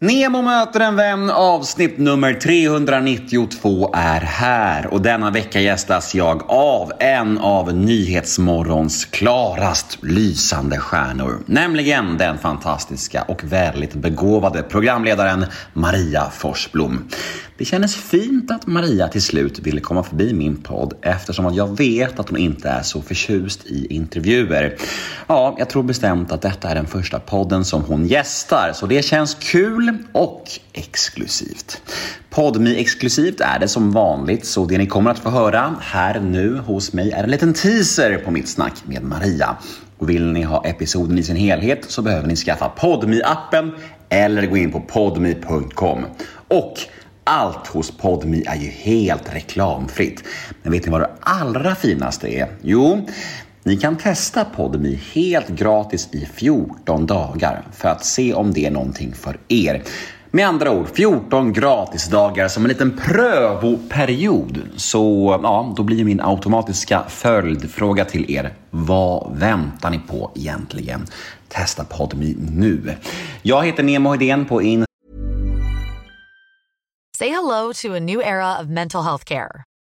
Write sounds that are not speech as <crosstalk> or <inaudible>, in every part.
Nemo möter en vän avsnitt nummer 392 är här och denna vecka gästas jag av en av Nyhetsmorgons klarast lysande stjärnor, nämligen den fantastiska och väldigt begåvade programledaren Maria Forsblom. Det kändes fint att Maria till slut ville komma förbi min podd eftersom jag vet att hon inte är så förtjust i intervjuer. Ja, jag tror bestämt att detta är den första podden som hon gästar, så det känns kul och exklusivt. Podmi exklusivt är det som vanligt, så det ni kommer att få höra här nu hos mig är en liten teaser på mitt snack med Maria. Och vill ni ha episoden i sin helhet så behöver ni skaffa podmi appen eller gå in på podmi.com. Och allt hos Podmi är ju helt reklamfritt. Men vet ni vad det allra finaste är? Jo, ni kan testa Podmi helt gratis i 14 dagar för att se om det är någonting för er. Med andra ord, 14 gratisdagar som en liten prövoperiod. Så ja, då blir min automatiska följdfråga till er. Vad väntar ni på egentligen? Testa Podmi nu. Jag heter Nemo Hedén på in Say hello to a new era of mental health care.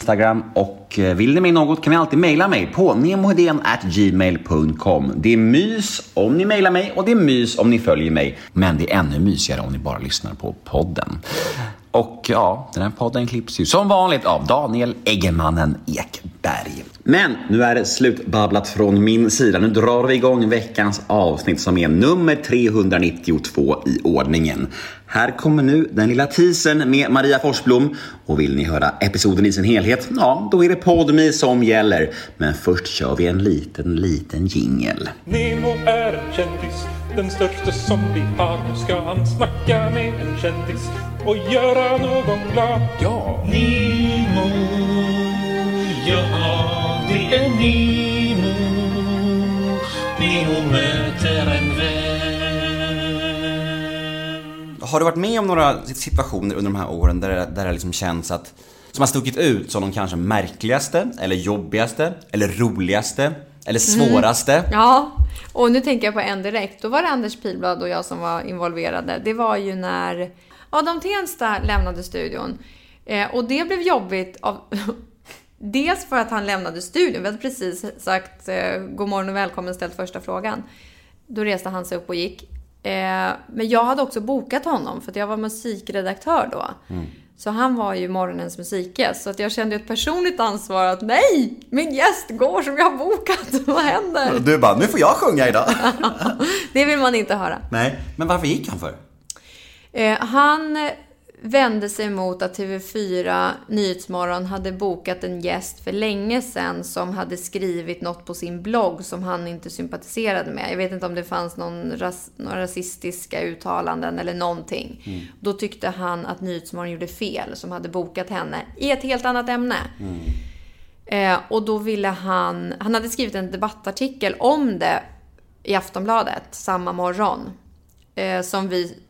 Instagram och eh, vill ni mig något kan ni alltid mejla mig på gmail.com. Det är mys om ni mejlar mig och det är mys om ni följer mig. Men det är ännu mysigare om ni bara lyssnar på podden. Och ja, den här podden klipps ju som vanligt av Daniel Eggemannen Berg. Men nu är det slutbabblat från min sida. Nu drar vi igång veckans avsnitt som är nummer 392 i ordningen. Här kommer nu den lilla teasern med Maria Forsblom. Och vill ni höra episoden i sin helhet, ja, då är det Podmi som gäller. Men först kör vi en liten, liten jingel. Nemo är en kändis, den största som vi har. Nu ska han snacka med en kändis och göra någon glad. Ja! Nemo, vän. Har du varit med om några situationer under de här åren där, det- där det liksom känns att som har stuckit ut som de kanske märkligaste, eller jobbigaste, eller roligaste, eller svåraste? Ja, och nu tänker jag på en direkt. Då var det Anders Pilblad och jag som var involverade. Det var ju när Adam Tensta lämnade studion. Eh, och det blev jobbigt av... <laughs> Dels för att han lämnade studion. Vi hade precis sagt eh, god morgon och välkommen ställt första frågan. Då reste han sig upp och gick. Eh, men jag hade också bokat honom för att jag var musikredaktör då. Så han var ju morgonens musikgäst. Så att jag kände ett personligt ansvar att nej, min gäst går som jag har bokat. <laughs> Vad händer? Du bara, nu får jag sjunga idag. <laughs> Det vill man inte höra. Nej, men varför gick han för? Eh, han vände sig mot att TV4 Nyhetsmorgon hade bokat en gäst för länge sedan som hade skrivit något på sin blogg som han inte sympatiserade med. Jag vet inte om det fanns någon ras, några rasistiska uttalanden eller någonting. Då tyckte han att Nyhetsmorgon gjorde fel som hade bokat henne i ett helt annat ämne. Eh, och då ville han... Han hade skrivit en debattartikel om det i Aftonbladet samma morgon. Eh, som vi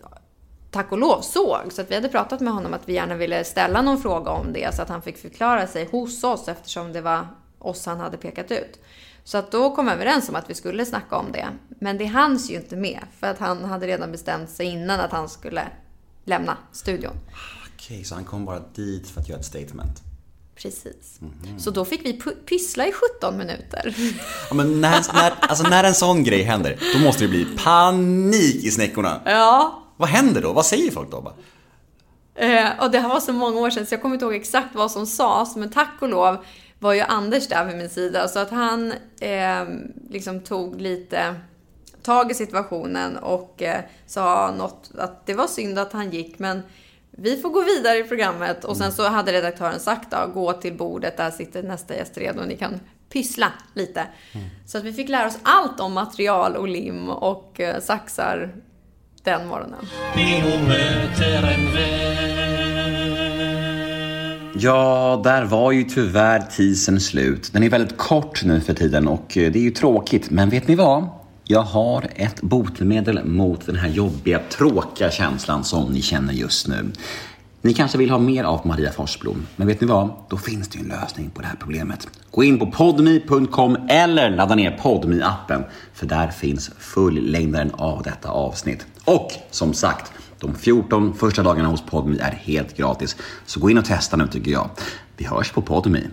tack och lov såg. Så att vi hade pratat med honom att vi gärna ville ställa någon fråga om det så att han fick förklara sig hos oss eftersom det var oss han hade pekat ut. Så att då kom vi överens om att vi skulle snacka om det. Men det hanns ju inte med för att han hade redan bestämt sig innan att han skulle lämna studion. Okej, så han kom bara dit för att göra ett statement. Precis. Så då fick vi pyssla i 17 minuter. Ja, men när, när, alltså när en sån grej händer, då måste det bli panik i snäckorna. Ja, Vad händer då? Vad säger folk då? Bara, Eh, och det här var så många år sedan så jag kommer inte ihåg exakt vad som sades, men tack och lov var ju Anders där vid min sida. Så att han eh, liksom tog lite tag i situationen och eh, sa något att det var synd att han gick men vi får gå vidare i programmet. Och sen så hade redaktören sagt då, gå till bordet, där sitter nästa gäst redo, ni kan pyssla lite. Mm. Så att vi fick lära oss allt om material och lim och eh, saxar den morgonen. Ja, där var ju tyvärr tisen slut. Den är väldigt kort nu för tiden och eh, det är ju tråkigt. Men vet ni vad? Jag har ett botemedel mot den här jobbiga, tråkiga känslan som ni känner just nu. Ni kanske vill ha mer av Maria Forsblom, men vet ni vad? Då finns det ju en lösning på det här problemet. Gå in på podmi.com eller ladda ner podmi-appen, för där finns fullängdaren av detta avsnitt. Och som sagt, de 14 första dagarna hos Podmi är helt gratis. Så gå in och testa nu tycker jag. Vi hörs på Podmi.